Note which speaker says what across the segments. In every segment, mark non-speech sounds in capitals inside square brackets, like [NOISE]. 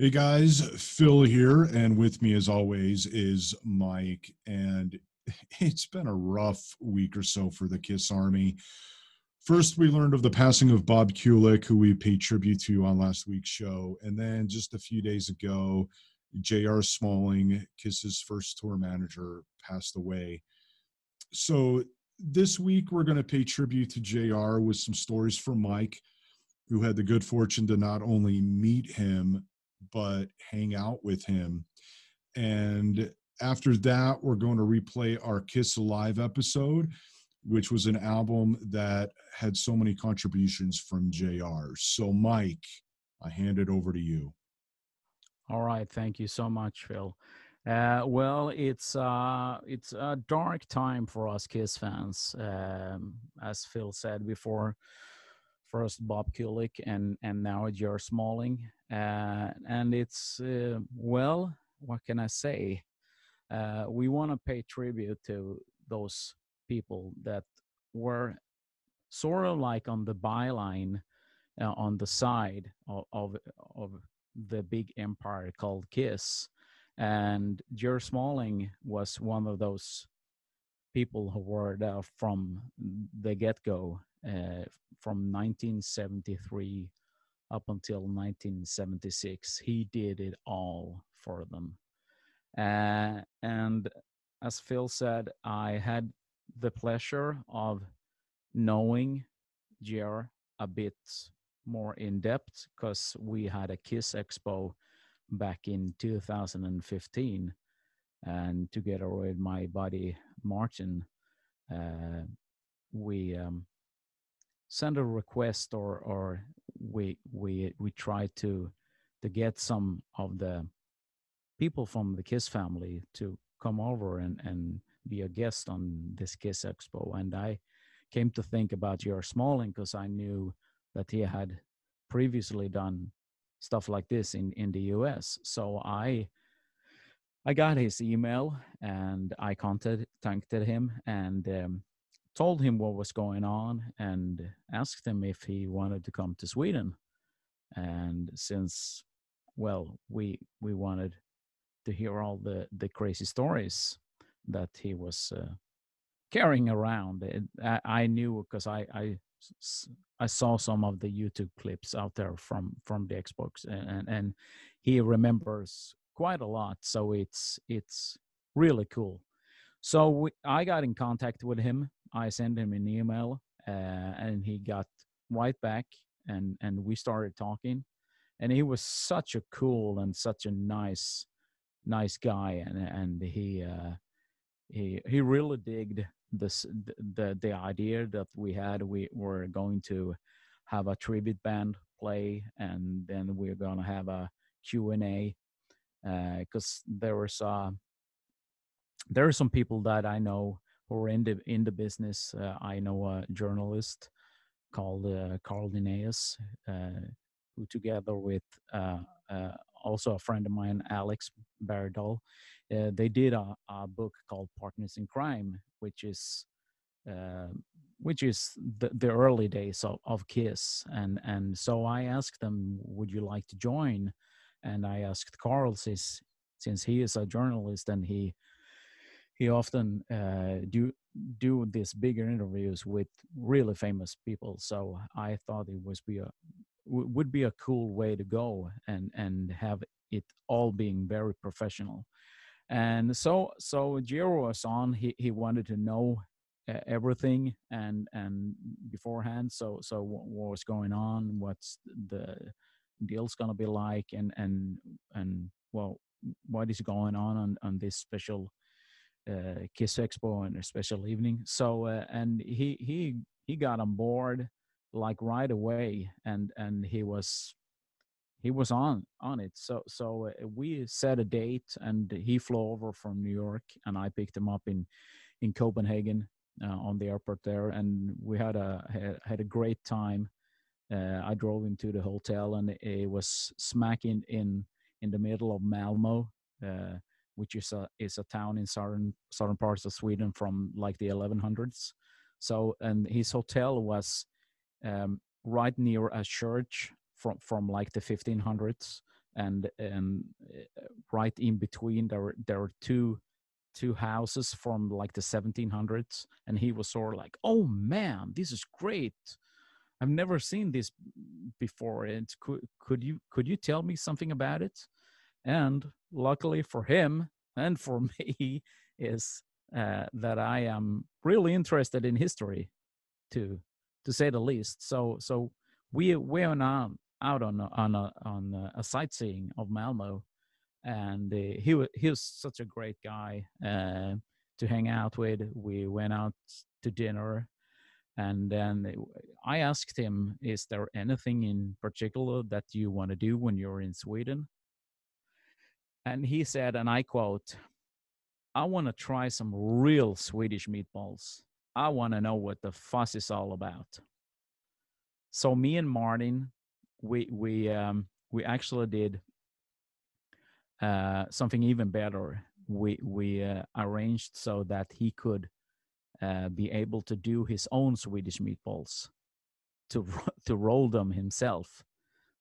Speaker 1: Hey guys, Phil here, and with me as always is Mike. And [LAUGHS] it's been a rough week or so for the Kiss Army. First, we learned of the passing of Bob Kulick, who we paid tribute to on last week's show. And then just a few days ago, J.R. Smalling, Kiss's first tour manager, passed away. So this week, we're going to pay tribute to J.R. with some stories from Mike, who had the good fortune to not only meet him, but hang out with him. And after that, we're going to replay our Kiss Alive episode, which was an album that had so many contributions from JR. So, Mike, I hand it over to you.
Speaker 2: All right. Thank you so much, Phil. Uh, well, it's uh, it's a dark time for us Kiss fans, um, as Phil said before first Bob Kulick and and now J.R. Smalling, uh, and it's uh, well, what can I say? Uh, we want to pay tribute to those people that were sort of like on the byline, uh, on the side of, of, of the big empire called Kiss, and J.R. Smalling was one of those people who were there from the get-go uh, from 1973 up until 1976. He did it all for them. Uh, and as Phil said, I had the pleasure of knowing J.R. a bit more in depth because we had a Kiss Expo back in 2015. And together with my buddy Martin, uh, we um, send a request or or we we we try to to get some of the people from the Kiss family to come over and and be a guest on this Kiss Expo. And I came to think about J.R. Smalling because I knew that he had previously done stuff like this in in the U.S. So I I got his email and I contacted him and um, told him what was going on and asked him if he wanted to come to Sweden. And since, well, we we wanted to hear all the the crazy stories that he was uh, carrying around, it, I, I, knew because I, I I saw some of the YouTube clips out there from from the Xbox, and and he remembers quite a lot. So it's it's really cool. So we, I got in contact with him I sent him an email, uh, and he got right back, and and we started talking, and he was such a cool and such a nice, nice guy, and and he uh, he he really digged this the the idea that we had. We were going to have a tribute band play, and then we're gonna have a Q and A because uh, there was uh, there are some people that I know are in the in the business. Uh, I know a journalist called uh, Carl Linnaeus, uh, who together with uh, uh, also a friend of mine, Alex Berdahl, uh, they did a, a, book called Partners in Crime, which is which is the, the early days of, of Kiss. And and so I asked them, would you like to join? And I asked Carl, since since he is a journalist and he he often uh, do do these bigger interviews with really famous people. So I thought it was be a would be a cool way to go and and have it all being very professional. And so so J.R. was on. He he wanted to know uh, everything and and beforehand. So so what, what was going on? What's the deal's gonna be like? And and and well, what is going on on on this special uh, Kiss Expo and a special evening. So uh, and he he he got on board like right away, and and he was he was on on it. So so uh, we set a date, and he flew over from New York, and I picked him up in in Copenhagen uh, on the airport there, and we had a had, had a great time. Uh, I drove him to the hotel, and it was smacking in in the middle of Malmo. Uh, which is a is a town in southern southern parts of Sweden from like the 1100s. So and his hotel was um, right near a church from from like the 1500s. and and uh, right in between there were there were two two houses from like the 1700s and he was sort of like oh man this is great i've never seen this before and could could you could you tell me something about it and luckily for him and for [LAUGHS] me is uh, that i am really interested in history to to say the least so so we we went out out on a, on a, on a sightseeing of malmo and uh, he was he was such a great guy uh, to hang out with. We went out to dinner, and then I asked him, "Is there anything in particular that you want to do when you're in Sweden?" And he said, and I quote, "I want to try some real Swedish meatballs. I want to know what the fuss is all about." So me and Martin, we we um, we actually did uh, something even better. We we uh, arranged so that he could uh, be able to do his own Swedish meatballs, to to roll them himself.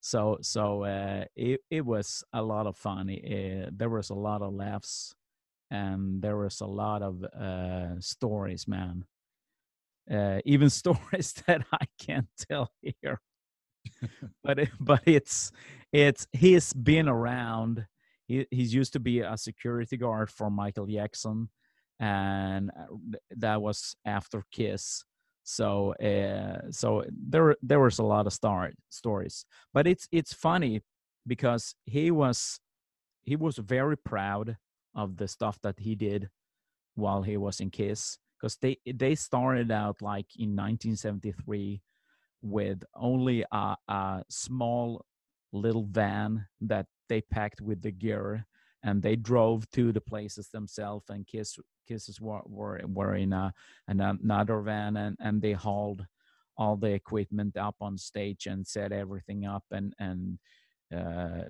Speaker 2: So so uh, it it was a lot of fun. It, there was a lot of laughs, and there was a lot of uh, stories, man. Uh, even [LAUGHS] stories that I can't tell here. but it, but it's it's he's been around he, he's used to be a security guard for Michael Jackson, and uh, that was after Kiss. So uh, so there there was a lot of star stories, but it's it's funny because he was he was very proud of the stuff that he did while he was in Kiss because they they started out like in 1973 with only a, a small little van that they packed with the gear and they drove to the places themselves and kiss kisses were, were were in a another van and and they hauled all the equipment up on stage and set everything up and and uh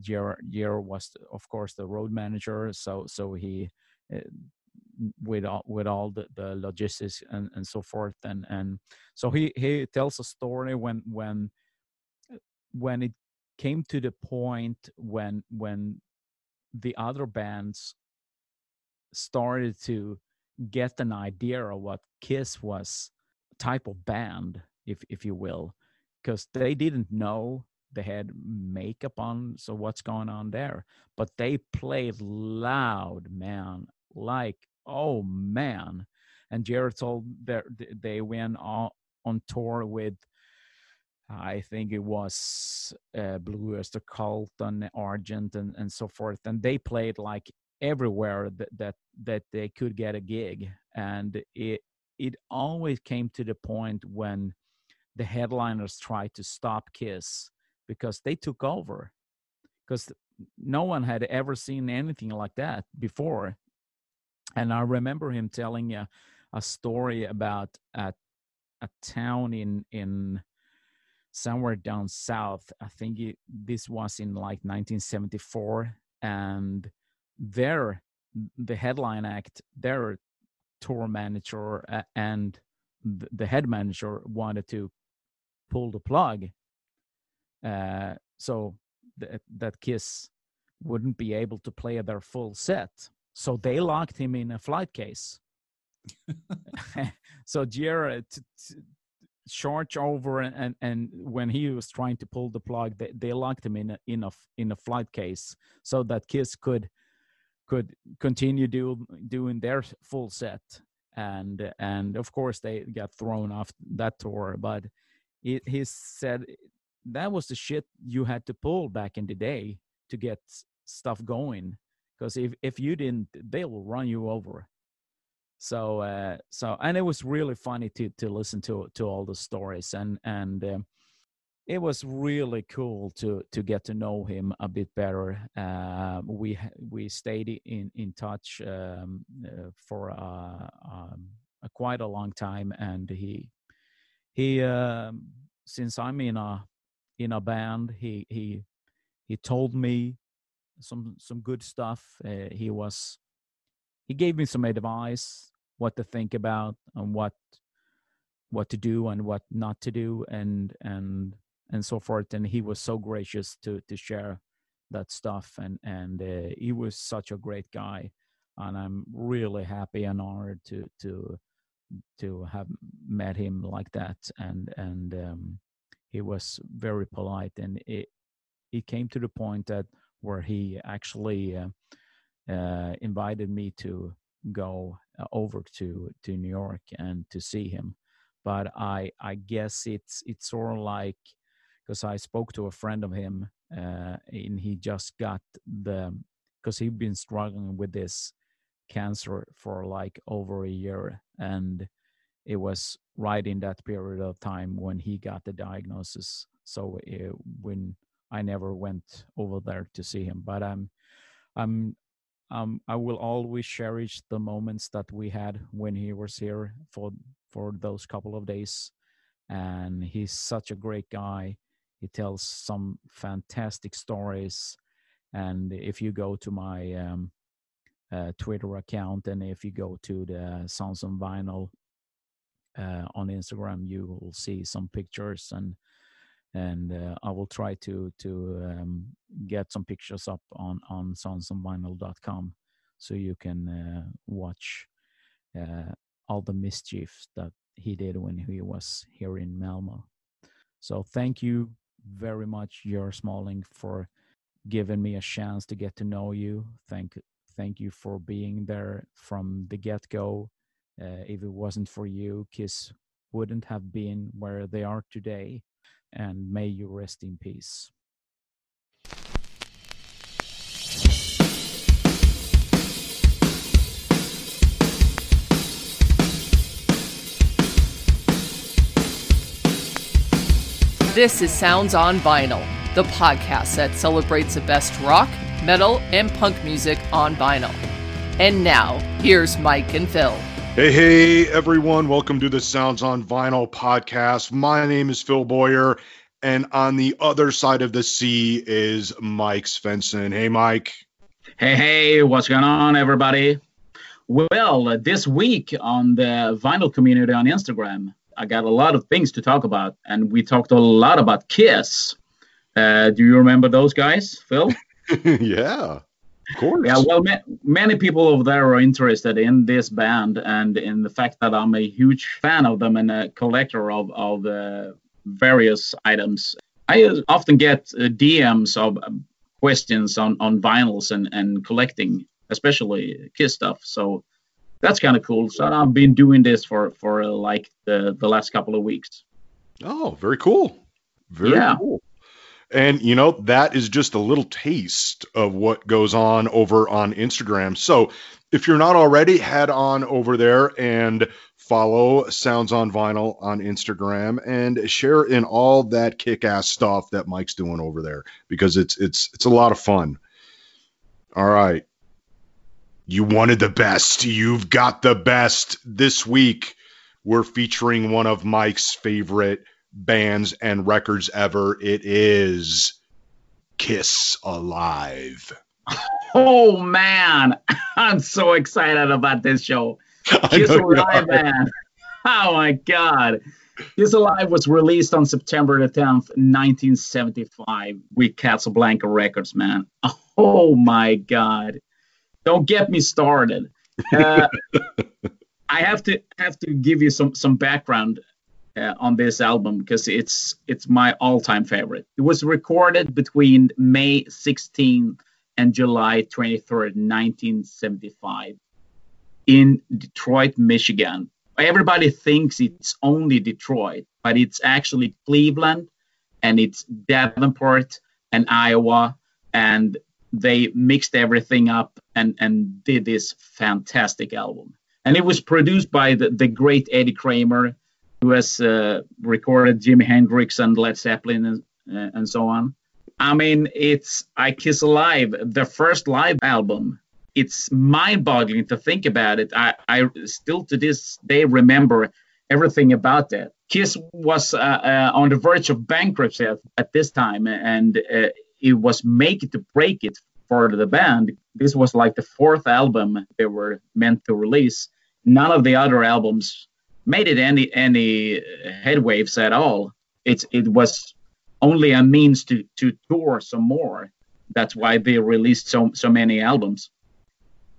Speaker 2: J.R., was of course the road manager so so he uh, with all with all the, the logistics and, and so forth and and so he he tells a story when when when it came to the point when when the other bands started to get an idea of what Kiss was type of band, if if you will, because they didn't know they had makeup on, so what's going on there? But they played loud, man, like oh man. And J.R. told that they went on, on tour with I think it was uh, Blue Oyster Cult and Argent and, and so forth, and they played like everywhere that, that that they could get a gig, and it it always came to the point when the headliners tried to stop Kiss because they took over, because no one had ever seen anything like that before, and I remember him telling a, a story about a a town in in somewhere down south. I think it, this was in like 1974, and there the headline act, their tour manager and the head manager wanted to pull the plug, uh, so th- that Kiss wouldn't be able to play their full set. So they locked him in a flight case. [LAUGHS] [LAUGHS] so J.R., t- t- charge over and, and, when he was trying to pull the plug they, they locked him in a, in a in a flight case so that kiss could could continue do, doing their full set. And and of course they got thrown off that tour but it, he said that was the shit you had to pull back in the day to get stuff going. Because if if you didn't they will run you over so uh, so and it was really funny to to listen to to all the stories and and um, it was really cool to to get to know him a bit better. Uh, we we stayed in in touch um, uh, for uh, um, quite a long time, and he he um, since I'm in a in a band, he he he told me some some good stuff. Uh, he was he gave me some advice what to think about and what what to do and what not to do and and and so forth and he was so gracious to to share that stuff and and uh, he was such a great guy and i'm really happy and honored to to to have met him like that and and um, he was very polite and it he came to the point that where he actually uh, invited me to go uh, over to to New York and to see him. But I I guess it's it's sort of like because I spoke to a friend of him uh, and he just got the because he'd been struggling with this cancer for like over a year and it was right in that period of time when he got the diagnosis. So it, uh, when i never went over there to see him. But i'm i'm um, i will always cherish the moments that we had when he was here for for those couple of days. And he's such a great guy. He tells some fantastic stories. And if you go to my um, uh, Twitter account, and if you go to the on Vinyl uh, on Instagram, you will see some pictures. And and uh, I will try to to um, get some pictures up on on soundsonvinyl.com so you can uh, watch uh, all the mischief that he did when he was here in Malmo. So thank you very much, J.R. Smalling, for giving me a chance to get to know you. Thank thank you for being there from the get go. Uh, if it wasn't for you, Kiss wouldn't have been where they are today. And may you rest in peace.
Speaker 3: This is Sounds on Vinyl, the podcast that celebrates the best rock metal, and punk music on vinyl. And now, here's Mike and Phil.
Speaker 4: Hey, hey, everyone. Welcome to the Sounds on Vinyl podcast. My name is Phil Boyer, and on the other side of the sea is Mike Svensson. Hey, Mike.
Speaker 5: Hey, hey, what's going on, everybody? Well, this week on the vinyl community on Instagram, I got a lot of things to talk about, and we talked a lot about Kiss. Uh, do you remember those guys, Phil? [LAUGHS]
Speaker 4: yeah, of course.
Speaker 5: Yeah, well, ma- many people over there are interested in this band and in the fact that I'm a huge fan of them and a collector of of uh, various items. I uh, often get uh, DMs of questions on on vinyls and and collecting, especially Kiss stuff. So that's kind of cool. So I've been doing this for for uh, like the the last couple of weeks.
Speaker 4: Oh, very cool. Very yeah. cool. And, you know, that is just a little taste of what goes on over on Instagram. So if you're not already, head on over there and follow Sounds on Vinyl on Instagram and share in all that kick-ass stuff that Mike's doing over there because it's it's it's a lot of fun. All right. You wanted the best. You've got the best. This week we're featuring one of Mike's favorite bands and records ever. It is Kiss Alive.
Speaker 5: Oh man, [LAUGHS] I'm so excited about this show. [LAUGHS] Kiss Alive, man. [LAUGHS] Oh my god. Kiss Alive was released on September the 10th, 1975 with Casablanca Records, man. Oh my god. Don't get me started. Uh, I have to have to give you some some background uh, on this album because it's it's my all-time favorite. It was recorded between May 16th and July 23rd, 1975, in Detroit, Michigan. Everybody thinks it's only Detroit, but it's actually Cleveland and it's Davenport and Iowa, and they mixed everything up and and did this fantastic album. And it was produced by the, the great Eddie Kramer who has uh, recorded Jimi Hendrix and Led Zeppelin and, uh, and so on. I mean, it's I Kiss Alive, the first live album. It's mind-boggling to think about it. I, I still to this day remember everything about that. Kiss was uh, uh, on the verge of bankruptcy at, this time, and uh, it was make it to break it for the band. This was like the fourth album they were meant to release. None of the other albums made it any any headwaves at all. It's it was only a means to to tour some more. that's why they released so so many albums.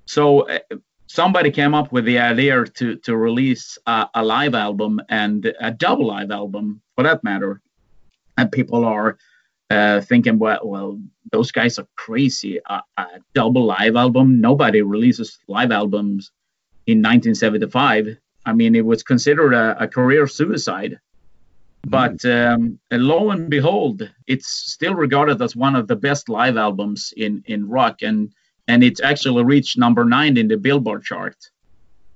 Speaker 5: So uh, somebody came up with the idea to to release a, a, live album and a double live album for that matter, and people are uh, thinking, well, well, those guys are crazy. A, a, double live album. Nobody releases live albums in 1975. I mean, it was considered a, a career suicide. But um, lo and behold, it's still regarded as one of the best live albums in in rock, and and it actually reached number nine in the Billboard chart,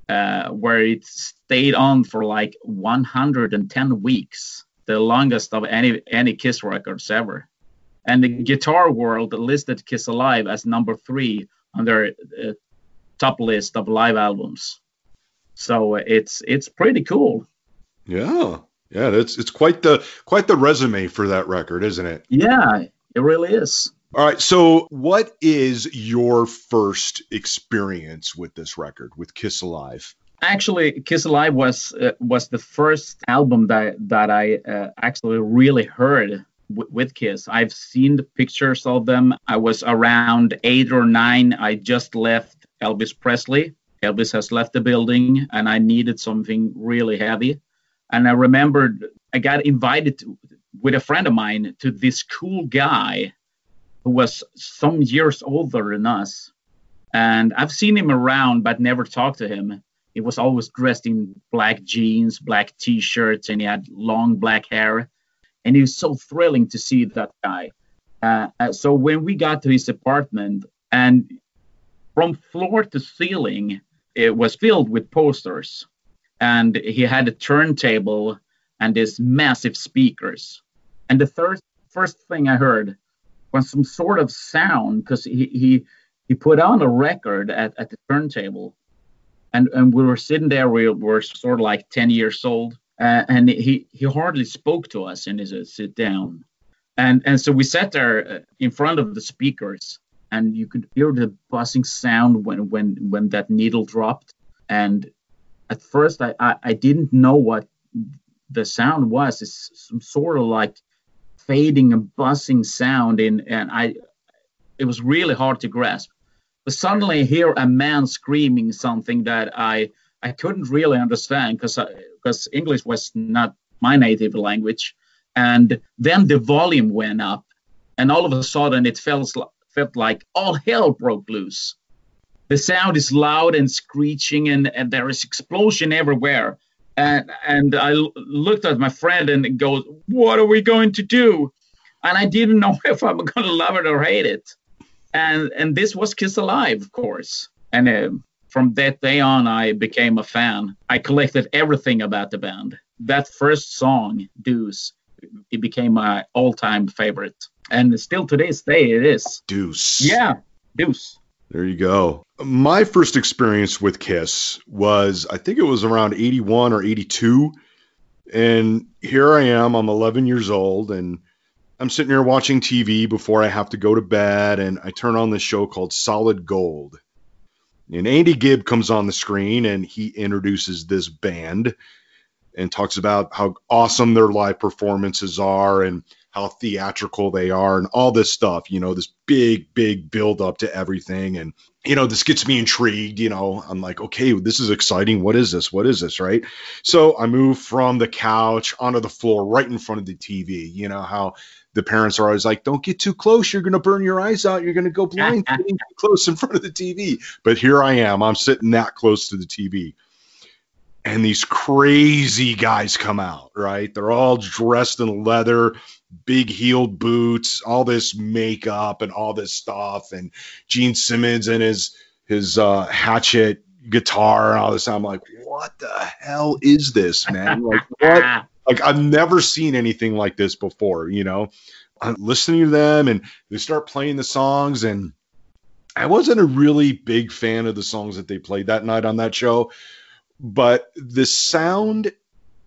Speaker 5: uh, where it stayed on for like 110 weeks, the longest of any any Kiss records ever. And the Guitar World listed Kiss Alive as number three on their uh, top list of live albums. So it's it's pretty cool.
Speaker 4: Yeah. Yeah, it's it's quite the quite the resume for that record, isn't it?
Speaker 5: Yeah, it really is.
Speaker 4: All right, so what is your first experience with this record with Kiss Alive?
Speaker 5: Actually, Kiss Alive was uh, was the first album that that I uh, actually really heard w- with Kiss. I've seen the pictures of them. I was around eight or nine. I just left Elvis Presley. Elvis has left the building, and I needed something really heavy. And I remembered I got invited to, with a friend of mine to this cool guy who was some years older than us. And I've seen him around, but never talked to him. He was always dressed in black jeans, black t shirts, and he had long black hair. And it was so thrilling to see that guy. Uh, so when we got to his apartment, and from floor to ceiling, it was filled with posters and he had a turntable and these massive speakers. And the first first thing I heard was some sort of sound because he, he he put on a record at, at the turntable, and and we were sitting there. We were sort of like ten years old, uh, and he he hardly spoke to us, and he said, "Sit down." And and so we sat there uh, in front of the speakers, and you could hear the buzzing sound when when when that needle dropped, and at first I, I, I didn't know what the sound was. It's some sort of like fading and buzzing sound in and I it was really hard to grasp. But suddenly I hear a man screaming something that I I couldn't really understand because because English was not my native language. And then the volume went up, and all of a sudden it felt felt like all hell broke loose. The sound is loud and screeching and, and there is explosion everywhere. And and I looked at my friend and goes what are we going to do? And I didn't know [LAUGHS] if I'm going to love it or hate it. And and this was Kiss Alive of course. And uh, from that day on I became a fan. I collected everything about the band. That first song Deuce it became my all-time favorite and still to this day it is
Speaker 4: Deuce
Speaker 5: yeah Deuce
Speaker 4: there you go. My first experience with Kiss was, I think it was around 81 or 82. And here I am, I'm 11 years old, and I'm sitting here watching TV before I have to go to bed. And I turn on this show called Solid Gold. And Andy Gibb comes on the screen and he introduces this band and talks about how awesome their live performances are and how theatrical they are and all this stuff, you know, this big, big build up to everything. And, you know, this gets me intrigued. You know, I'm like, okay, this is exciting. What is this? What is this? Right. So I move from the couch onto the floor right in front of the TV. You know, how the parents are always like, don't get too close. You're going to burn your eyes out. You're going to go blind [LAUGHS] getting too close in front of the TV. But here I am. I'm sitting that close to the TV and these crazy guys come out, right? They're all dressed in leather big heeled boots, all this makeup and all this stuff, and Gene Simmons and his his uh, hatchet guitar and all this. I'm like, what the hell is this, man? [LAUGHS] Like what? like I've never seen anything like this before. You know, I'm listening to them and they start playing the songs and. I wasn't a really big fan of the songs that they played that night on that show, but the sound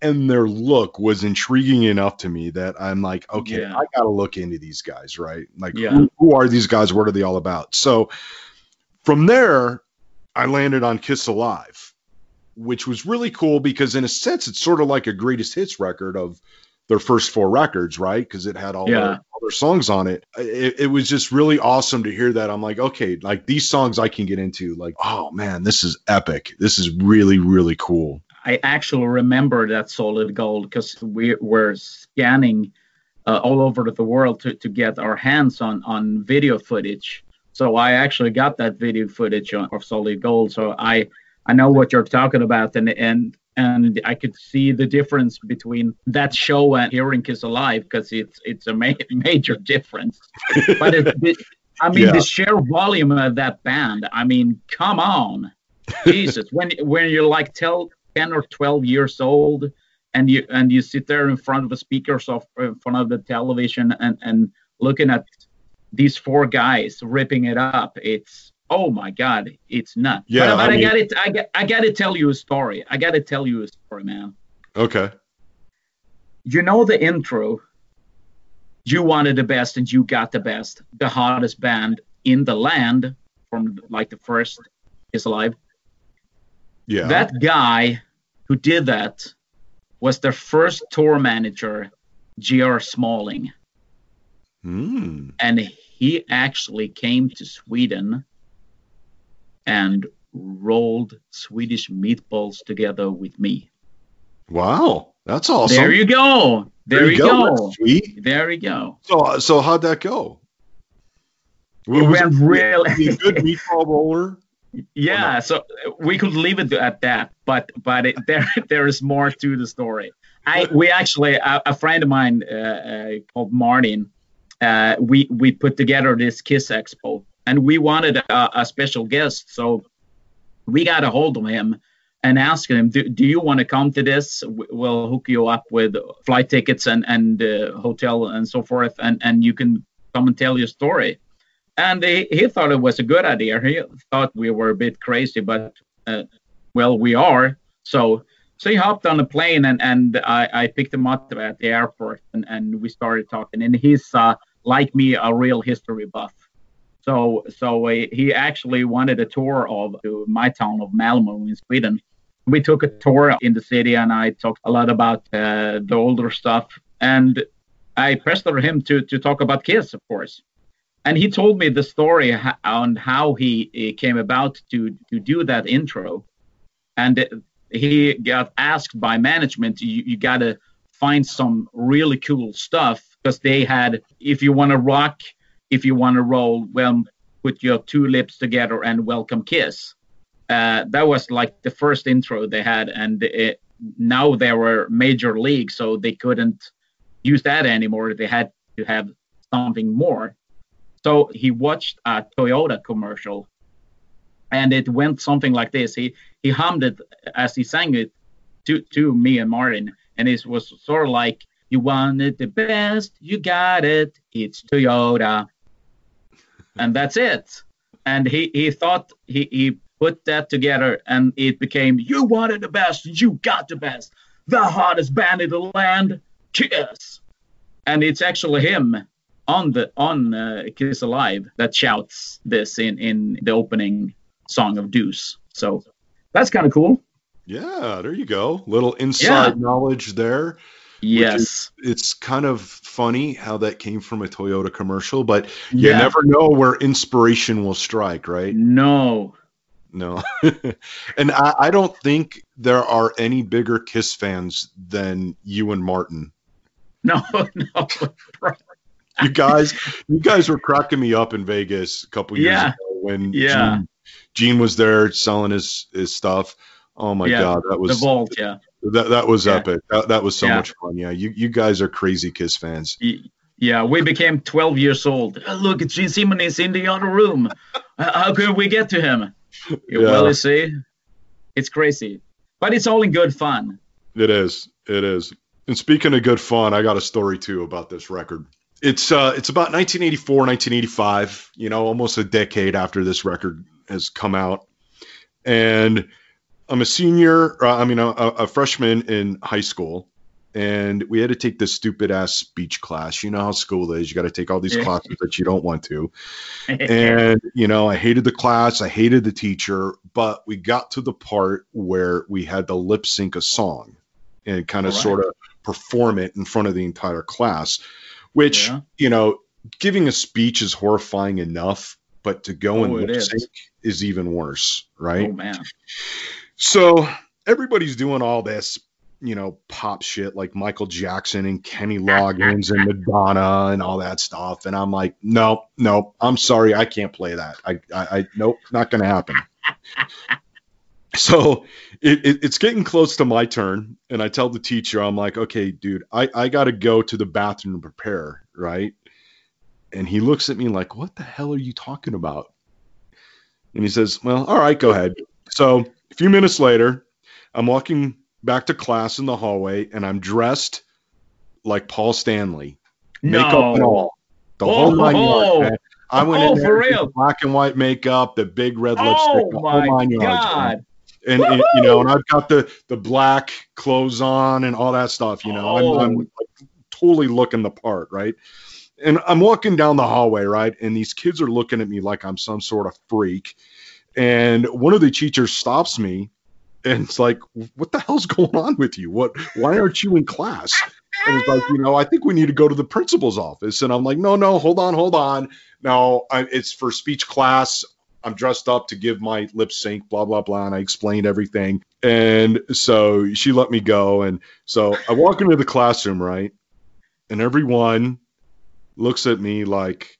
Speaker 4: and their look was intriguing enough to me that I'm like, okay, yeah. I got to look into these guys, right? Like, yeah. who, who, are these guys? What are they all about? So from there, I landed on Kiss Alive, which was really cool because, in a sense, it's sort of like a greatest hits record of their first four records, right? Because it had all,
Speaker 5: Yeah.
Speaker 4: their, all their songs on it. it. It was just really awesome to hear that. I'm like, okay, like these songs I can get into. Like, oh man, this is epic. This is really, really cool.
Speaker 5: I actually remember that solid gold because we were scanning uh, all over the world to, to get our hands on on video footage. So I actually got that video footage on, of solid gold. So I I know what you're talking about, and and and I could see the difference between that show and hearing Kiss Alive because it's it's a ma- [LAUGHS] major difference. But it, it, I mean,
Speaker 4: Yeah.
Speaker 5: the sheer volume of that band. I mean, come on, Jesus! when when you're like tell 10 or 12 years old and you and you sit there in front of the speakers of in front of the television and and looking at these four guys ripping it up it's oh my god it's nuts
Speaker 4: Yeah,
Speaker 5: but, but
Speaker 4: I
Speaker 5: I, got it I got I got to tell you a story I got to tell you a story man
Speaker 4: Okay.
Speaker 5: you know the intro you wanted the best and you got the best the hottest band in the land from like the first is alive
Speaker 4: Yeah.
Speaker 5: that guy who did that was their first tour manager, J.R. Smalling.
Speaker 4: Hmm.
Speaker 5: And he actually came to Sweden and rolled Swedish meatballs together with me.
Speaker 4: Wow. That's awesome.
Speaker 5: There you go. There, you go.
Speaker 4: That's sweet.
Speaker 5: There you go.
Speaker 4: So, so how'd that go?
Speaker 5: It
Speaker 4: Was
Speaker 5: went
Speaker 4: he
Speaker 5: really
Speaker 4: a [LAUGHS] good meatball roller?
Speaker 5: Yeah, so we could leave it at that, but but it, [LAUGHS] there there is more to the story. I we actually a, a friend of mine uh, uh, called Martin, uh, we we put together this Kiss Expo, and we wanted a, a special guest, so we got a hold of him and asked him, do, do you want to come to this? We'll hook you up with flight tickets and and uh, hotel and so forth, and and you can come and tell your story and he, he thought it was a good idea. He thought we were a bit crazy, but uh, well, we are. So so he hopped on a plane and and I, I picked him up at the airport and, and we started talking. And he's uh, like me, a real history buff. So so he, actually wanted a tour of my town of Malmo in Sweden. We took a tour in the city and I talked a lot about uh, the older stuff. And I pressed him to to talk about Kiss, of course. And he told me the story on how he, came about to to do that intro. And he got asked by management you, you got to find some really cool stuff because they had if you want to rock if you want to roll well put your two lips together and welcome kiss uh, that was like the first intro they had and it, now they were major league so they couldn't use that anymore they had to have something more so he watched a Toyota commercial, and it went something like this. He he hummed it as he sang it to to me and Martin, and it was sort of like, "You wanted the best, you got it. It's Toyota," and that's it. And he he thought he he put that together, and it became, "You wanted the best, you got the best. The hottest band in the land, Kiss." And it's actually him on the on uh, Kiss Alive that shouts this in in the opening song of Deuce. So that's kind of cool.
Speaker 4: Yeah, there you go. Little inside knowledge there.
Speaker 5: Yes.
Speaker 4: It's kind of funny how that came from a Toyota commercial, but you
Speaker 5: Yeah.
Speaker 4: never know where inspiration will strike, right?
Speaker 5: No.
Speaker 4: No. [LAUGHS] and I, I don't think there are any bigger Kiss fans than you and Martin. [LAUGHS]
Speaker 5: No. No. [LAUGHS]
Speaker 4: You guys, you guys were cracking me up in Vegas a couple years
Speaker 5: Yeah.
Speaker 4: ago when
Speaker 5: Yeah.
Speaker 4: Gene, Gene was there selling his his stuff. Oh my
Speaker 5: Yeah,
Speaker 4: god, that was the
Speaker 5: vault. Yeah.
Speaker 4: That that was
Speaker 5: Yeah.
Speaker 4: epic. That, that was so
Speaker 5: Yeah.
Speaker 4: much fun. Yeah, you you guys are crazy Kiss fans.
Speaker 5: Yeah. We became 12 years old. Look, Gene Simmons is in the other room. Uh, How can we get to him? [LAUGHS]
Speaker 4: Yeah.
Speaker 5: Well, you see, it's crazy, but it's all in good fun.
Speaker 4: It is. It is. And speaking of good fun, I got a story too about this record. It's uh it's about 1984, 1985, you know, almost a decade after this record has come out. And I'm a senior, uh, I mean a, a freshman in high school, and we had to take this stupid ass speech class. You know how school is. You got to take all these classes that you don't want to. [LAUGHS] and you know i hated the class i hated the teacher but we got to the part where we had to lip sync a song and kind of
Speaker 5: right.
Speaker 4: sort of perform it in front of the entire class, which
Speaker 5: Yeah.
Speaker 4: you know, giving a speech is horrifying enough, but to go
Speaker 5: Oh,
Speaker 4: and lip
Speaker 5: is.
Speaker 4: sync is even worse, right?
Speaker 5: Oh man.
Speaker 4: So everybody's doing all this, you know, pop shit like Michael Jackson and Kenny Loggins and Madonna and all that stuff. And I'm like, no, no, I'm sorry, I can't play that. I, I, I nope, not to happen. [LAUGHS] so it, it, it's getting close to my turn, and I tell the teacher, I'm like, okay, dude, I, I got to go to the bathroom to prepare, right? And he looks at me like, what the hell are you talking about? And he says, well, all right, go ahead. So a few minutes later, I'm walking back to class in the hallway, and I'm dressed like Paul Stanley, makeup and all, the
Speaker 5: Oh,
Speaker 4: whole nine
Speaker 5: oh.
Speaker 4: yards. I went
Speaker 5: Oh,
Speaker 4: in there
Speaker 5: for real?
Speaker 4: the black and white makeup, the big red oh lipstick,
Speaker 5: Oh
Speaker 4: the whole
Speaker 5: my
Speaker 4: nine yards.
Speaker 5: god.
Speaker 4: And, and, you know, and I've got the the black clothes on and all that stuff. You know,
Speaker 5: Oh.
Speaker 4: I'm, I'm oh. like, totally looking the part, right? And I'm walking down the hallway, right? And these kids are looking at me like I'm some sort of freak. And one of the teachers stops me and it's like, what the hell's going on with you? What why aren't you in class? And it's like, you know, I think we need to go to the principal's office. And I'm like, no, no, hold on, hold on. No, I, it's for speech class. I'm dressed up to give my lip sync, blah, blah, blah. And I explained everything. And so she let me go. And so I walk into the classroom, right? And everyone looks at me like,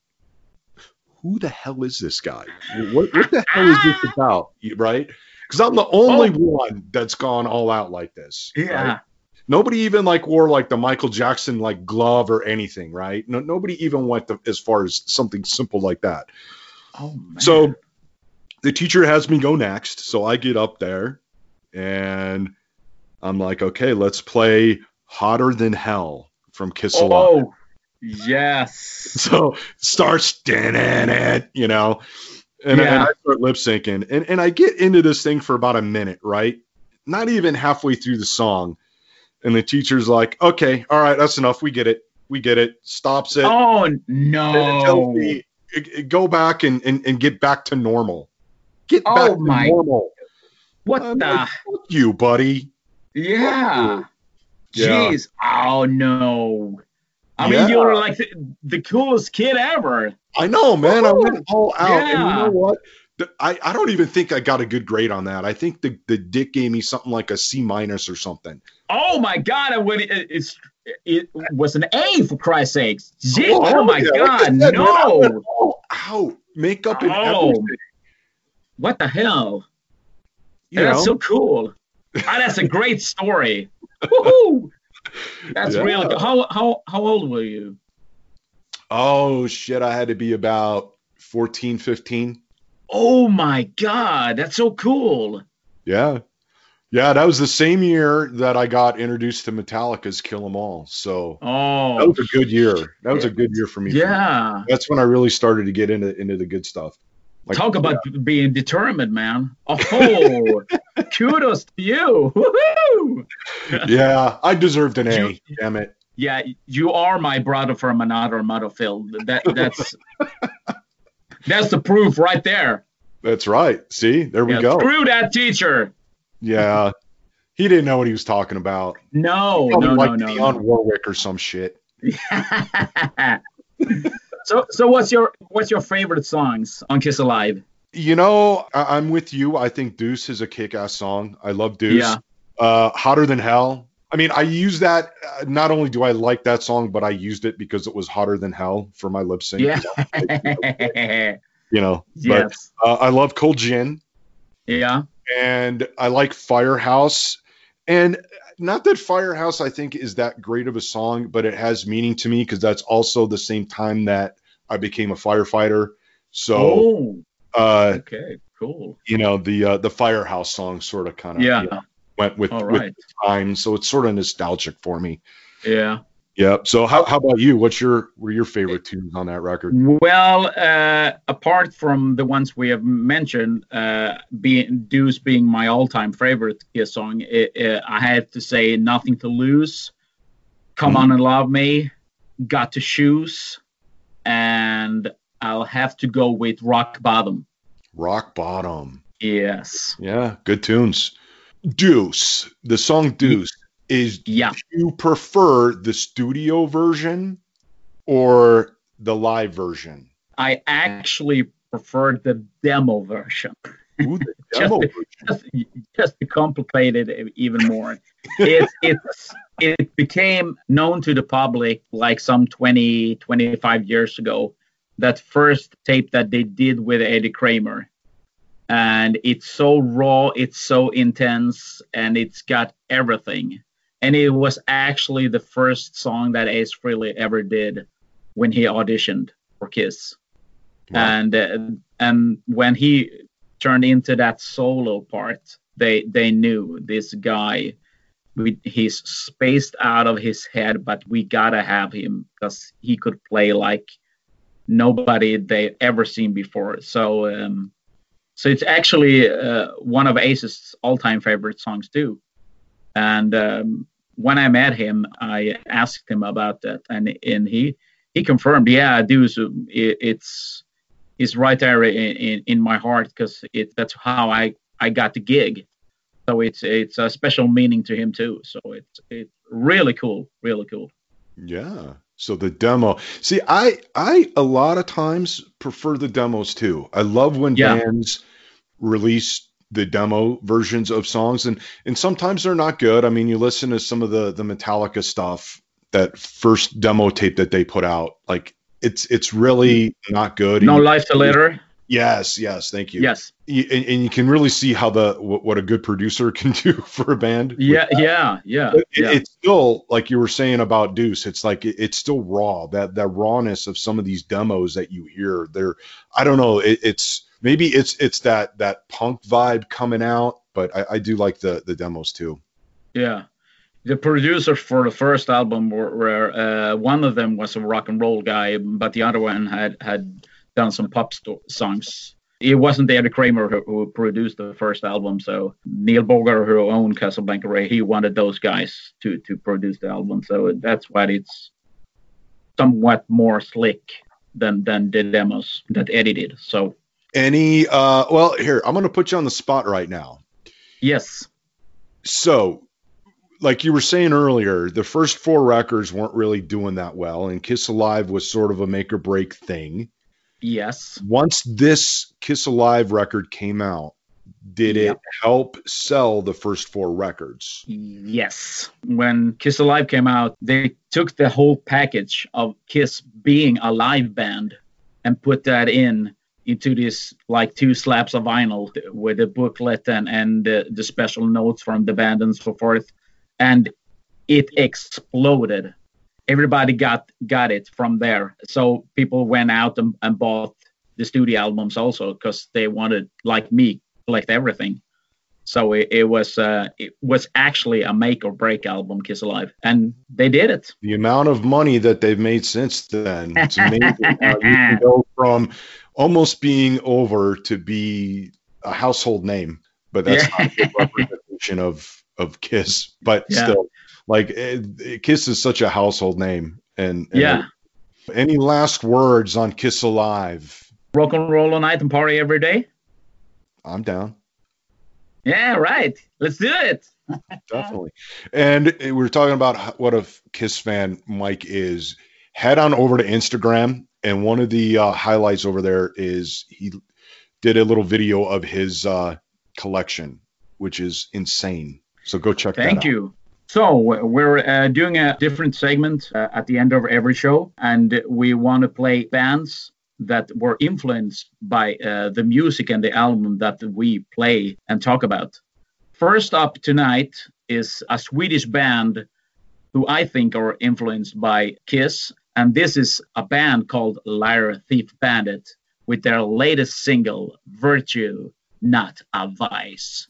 Speaker 4: who the hell is this guy? What, what the hell is this [LAUGHS] about? Right? Because I'm the only oh. one that's gone all out like this. right?
Speaker 5: Yeah.
Speaker 4: Nobody even like wore like the Michael Jackson like glove or anything, right? No, nobody even went to, as far as something simple like that.
Speaker 5: Oh man.
Speaker 4: So the teacher has me go next. So I get up there and I'm like, okay, let's play Hotter Than Hell from Kiss Alive.
Speaker 5: Oh yes.
Speaker 4: So starts it, you know, and, and I start lip syncing, and and I get into this thing for about a minute, right? Not even halfway through the song, and the teacher's like, "Okay, all right, that's enough. We get it. We get it." Stops it.
Speaker 5: Oh no.
Speaker 4: me, "I- I- "Go back and, and and get back to normal. Get
Speaker 5: Oh,
Speaker 4: back to
Speaker 5: my-
Speaker 4: normal."
Speaker 5: What
Speaker 4: I'm
Speaker 5: the
Speaker 4: like, Fuck you, buddy.
Speaker 5: Yeah.
Speaker 4: Yeah.
Speaker 5: Jeez. Oh no. I
Speaker 4: Yeah.
Speaker 5: mean, you're like the, the coolest kid ever.
Speaker 4: I know, man. I
Speaker 5: Woo!
Speaker 4: went all out, and you know what? I, I don't even think I got a good grade on that. I think the, the dick gave me something like a C minus or something.
Speaker 5: Oh my god! I would, it, it's it was an A for Christ's sakes.
Speaker 4: Oh,
Speaker 5: oh, my
Speaker 4: yeah.
Speaker 5: God!
Speaker 4: said, man,
Speaker 5: no.
Speaker 4: all out. Makeup and
Speaker 5: Oh.
Speaker 4: everything.
Speaker 5: What the hell?
Speaker 4: You
Speaker 5: that's
Speaker 4: know?
Speaker 5: so cool. Ah, that's a great story. Woohoo! That's
Speaker 4: Yeah.
Speaker 5: good. How how how old were you?
Speaker 4: oh, shit. I had to be about 14, 15.
Speaker 5: Oh my god! That's so cool.
Speaker 4: Yeah. Yeah. That was the same year that I got introduced to Metallica's Kill 'Em All. So
Speaker 5: oh, that
Speaker 4: was a good year. That was a good year for me.
Speaker 5: yeah.
Speaker 4: That's when I really started to get into, into the good stuff. Like,
Speaker 5: Talk about being determined, man. Oh, [LAUGHS] kudos to you. Woohoo!
Speaker 4: yeah, I deserved an A.
Speaker 5: You-
Speaker 4: damn it.
Speaker 5: Yeah, you are my brother from another mother, Phil. That that's that's the proof right there.
Speaker 4: That's right. See, there we go.
Speaker 5: Screw that teacher.
Speaker 4: Yeah. He didn't know what he was talking about.
Speaker 5: No, no, no,
Speaker 4: like
Speaker 5: no.
Speaker 4: Warwick or some shit.
Speaker 5: no. [LAUGHS] so, so what's your what's your favorite songs on Kiss Alive?
Speaker 4: You know, I- I'm with you. I think Deuce is a kick-ass song. I love Deuce.
Speaker 5: Yeah.
Speaker 4: Uh, Hotter than Hell. I mean, I use that. Uh, not only do I like that song, but I used it because it was hotter than hell for my lip sync.
Speaker 5: Yeah. [LAUGHS]
Speaker 4: You know. [LAUGHS]
Speaker 5: yes.
Speaker 4: But uh, I love Cold Gin.
Speaker 5: Yeah.
Speaker 4: and I like Firehouse. And not that Firehouse I think is that great of a song, but it has meaning to me because that's also the same time that I became a firefighter. So,
Speaker 5: oh.
Speaker 4: Uh,
Speaker 5: Okay. Cool.
Speaker 4: you know, the uh, the Firehouse song sort of kind of
Speaker 5: Yeah.
Speaker 4: went with,
Speaker 5: All
Speaker 4: with time, so it's sort of nostalgic for me.
Speaker 5: Yeah.
Speaker 4: Yeah. So how, how about you? What's your were your favorite tunes on that record?
Speaker 5: Well, uh, apart from the ones we have mentioned, uh, being Deuce being my all-time favorite Kiss song, it, uh, I have to say "Nothing to Lose," "Come
Speaker 4: Mhm.
Speaker 5: On and Love Me," "Got to Choose," and I'll have to go with "Rock Bottom."
Speaker 4: Rock Bottom.
Speaker 5: Yes.
Speaker 4: Yeah, good tunes. Deuce, the song Deuce. is
Speaker 5: Yeah.
Speaker 4: you prefer the studio version or the live version?
Speaker 5: I actually prefer the demo version.
Speaker 4: Ooh, the [LAUGHS] demo version.
Speaker 5: Just, just to complicate it even more. it, [LAUGHS] it's, it became known to the public like some 20, 25 years ago. That first tape that they did with Eddie Kramer. And it's so raw, it's so intense, and it's got everything. And it was actually the first song that Ace Frehley ever did when he auditioned for Kiss.
Speaker 4: Wow.
Speaker 5: And uh, and when he turned into that solo part, they they knew this guy. We, he's spaced out of his head, but we gotta have him because he could play like nobody they ever seen before. So um, so it's actually uh, one of Ace's all-time favorite songs too. And um, when I met him, I asked him about that, and and he he confirmed, yeah, Deuce, it, it's it's right there in, in, in my heart because it that's how I I got the gig. So it's it's a special meaning to him too. So it's it's really cool, really cool.
Speaker 4: Yeah. So the demo. See, I I a lot of times prefer the demos too. I love when
Speaker 5: Yeah.
Speaker 4: bands release the demo versions of songs and and sometimes they're not good. I mean, you listen to some of the the Metallica stuff, that first demo tape that they put out, like it's it's really mm. not good.
Speaker 5: No Life 'til Leather.
Speaker 4: Yes, yes, thank you.
Speaker 5: Yes.
Speaker 4: And, and you can really see how the what, what a good producer [LAUGHS] can do for a band.
Speaker 5: Yeah. Yeah. Yeah.
Speaker 4: It-
Speaker 5: yeah.
Speaker 4: it's still like you were saying about Deuce. It's like it- it's still raw. That that rawness of some of these demos that you hear. They're I don't know. It, it's maybe it's it's that that punk vibe coming out, but I, I do like the the demos too.
Speaker 5: Yeah. The producers for the first album were, were uh, one of them was a rock and roll guy, but the other one had had done some pop sto- songs. It wasn't Eddie Kramer who, who produced the first album, so Neil Bogart, who owned Casablanca Ray, he wanted those guys to to produce the album. So that's why it's somewhat more slick than than the demos that Eddie did. So
Speaker 4: Any uh well here, I'm gonna put you on the spot right now.
Speaker 5: yes,
Speaker 4: So like you were saying earlier, the first four records weren't really doing that well, and Kiss Alive was sort of a make or break thing.
Speaker 5: Yes,
Speaker 4: Once this Kiss Alive record came out, did
Speaker 5: Yep.
Speaker 4: it help sell the first four records?
Speaker 5: Yes. When Kiss Alive came out, they took the whole package of Kiss being a live band and put that in into this like two slabs of vinyl with the booklet and, and the, the special notes from the band and so forth. And it exploded. Everybody got got it from there. So people went out and, and bought the studio albums also because they wanted, like me, collect everything. So it, it was uh, it was actually a make or break album, Kiss Alive, and they did it.
Speaker 4: The amount of money that they've made since then, it's amazing [LAUGHS] how you can go from almost being over to be a household name. But that's
Speaker 5: Yeah.
Speaker 4: not a good representation of of Kiss. But
Speaker 5: Yeah.
Speaker 4: still, like eh, Kiss is such a household name. And, and
Speaker 5: Yeah,
Speaker 4: Any last words on Kiss Alive?
Speaker 5: rock and roll all night and party every day.
Speaker 4: I'm down.
Speaker 5: Yeah, right. Let's do it. [LAUGHS]
Speaker 4: Definitely. And we are talking about what a Kiss fan Mike is. Head on over to Instagram, and one of the uh, highlights over there is he did a little video of his uh, collection, which is insane. So go check that out.
Speaker 5: Thank you. So we're uh, doing a different segment uh, at the end of every show, and we want to play bands that were influenced by uh, the music and the album that we play and talk about. First up tonight is a Swedish band who I think are influenced by Kiss, and this is a band called Liar Thief Bandit with their latest single, Virtue, Not a Vice.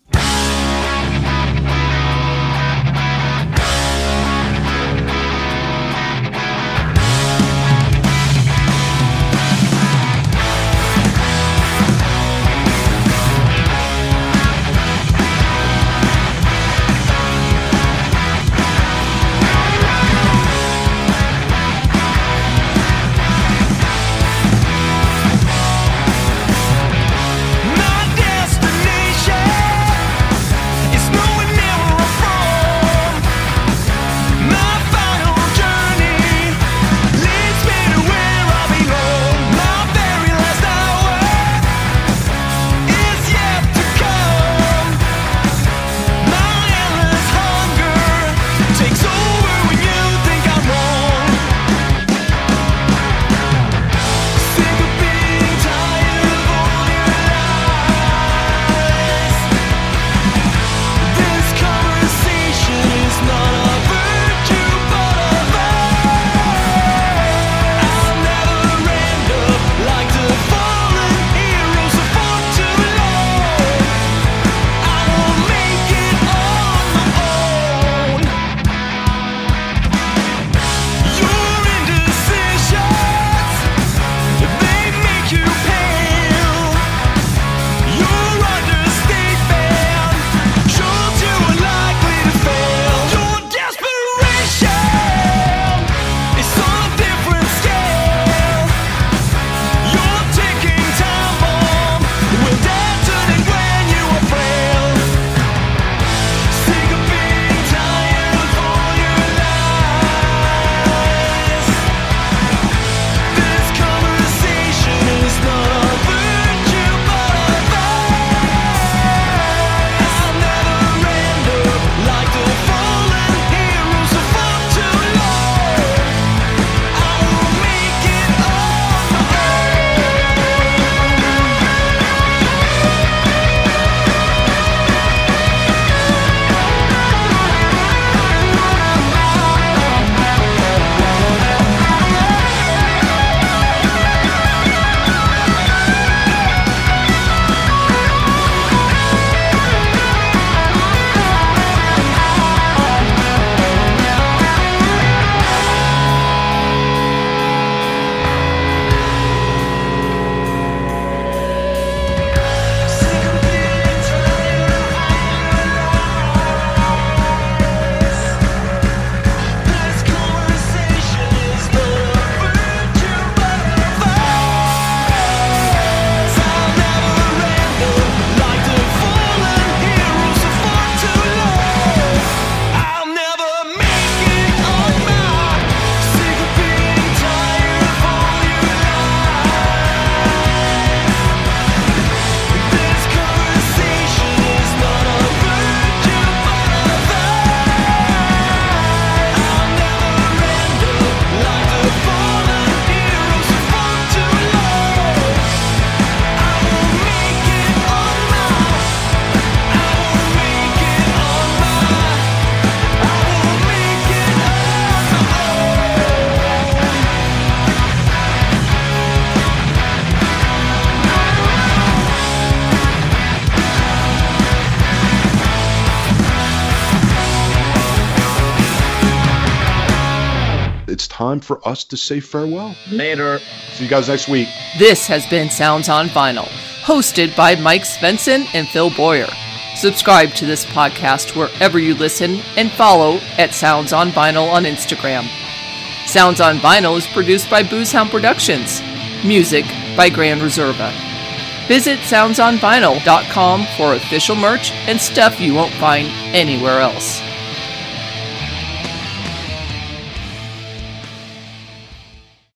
Speaker 4: Time for us to say farewell.
Speaker 5: Later.
Speaker 4: See you guys next week.
Speaker 3: This has been Sounds on Vinyl, hosted by Mike Svensson and Phil Boyer. Subscribe to this podcast wherever you listen and follow at Sounds on Vinyl on Instagram. Sounds on Vinyl is produced by Boozehound Productions. Music by Grand Reserva. Visit soundsonvinyl.com for official merch and stuff you won't find anywhere else.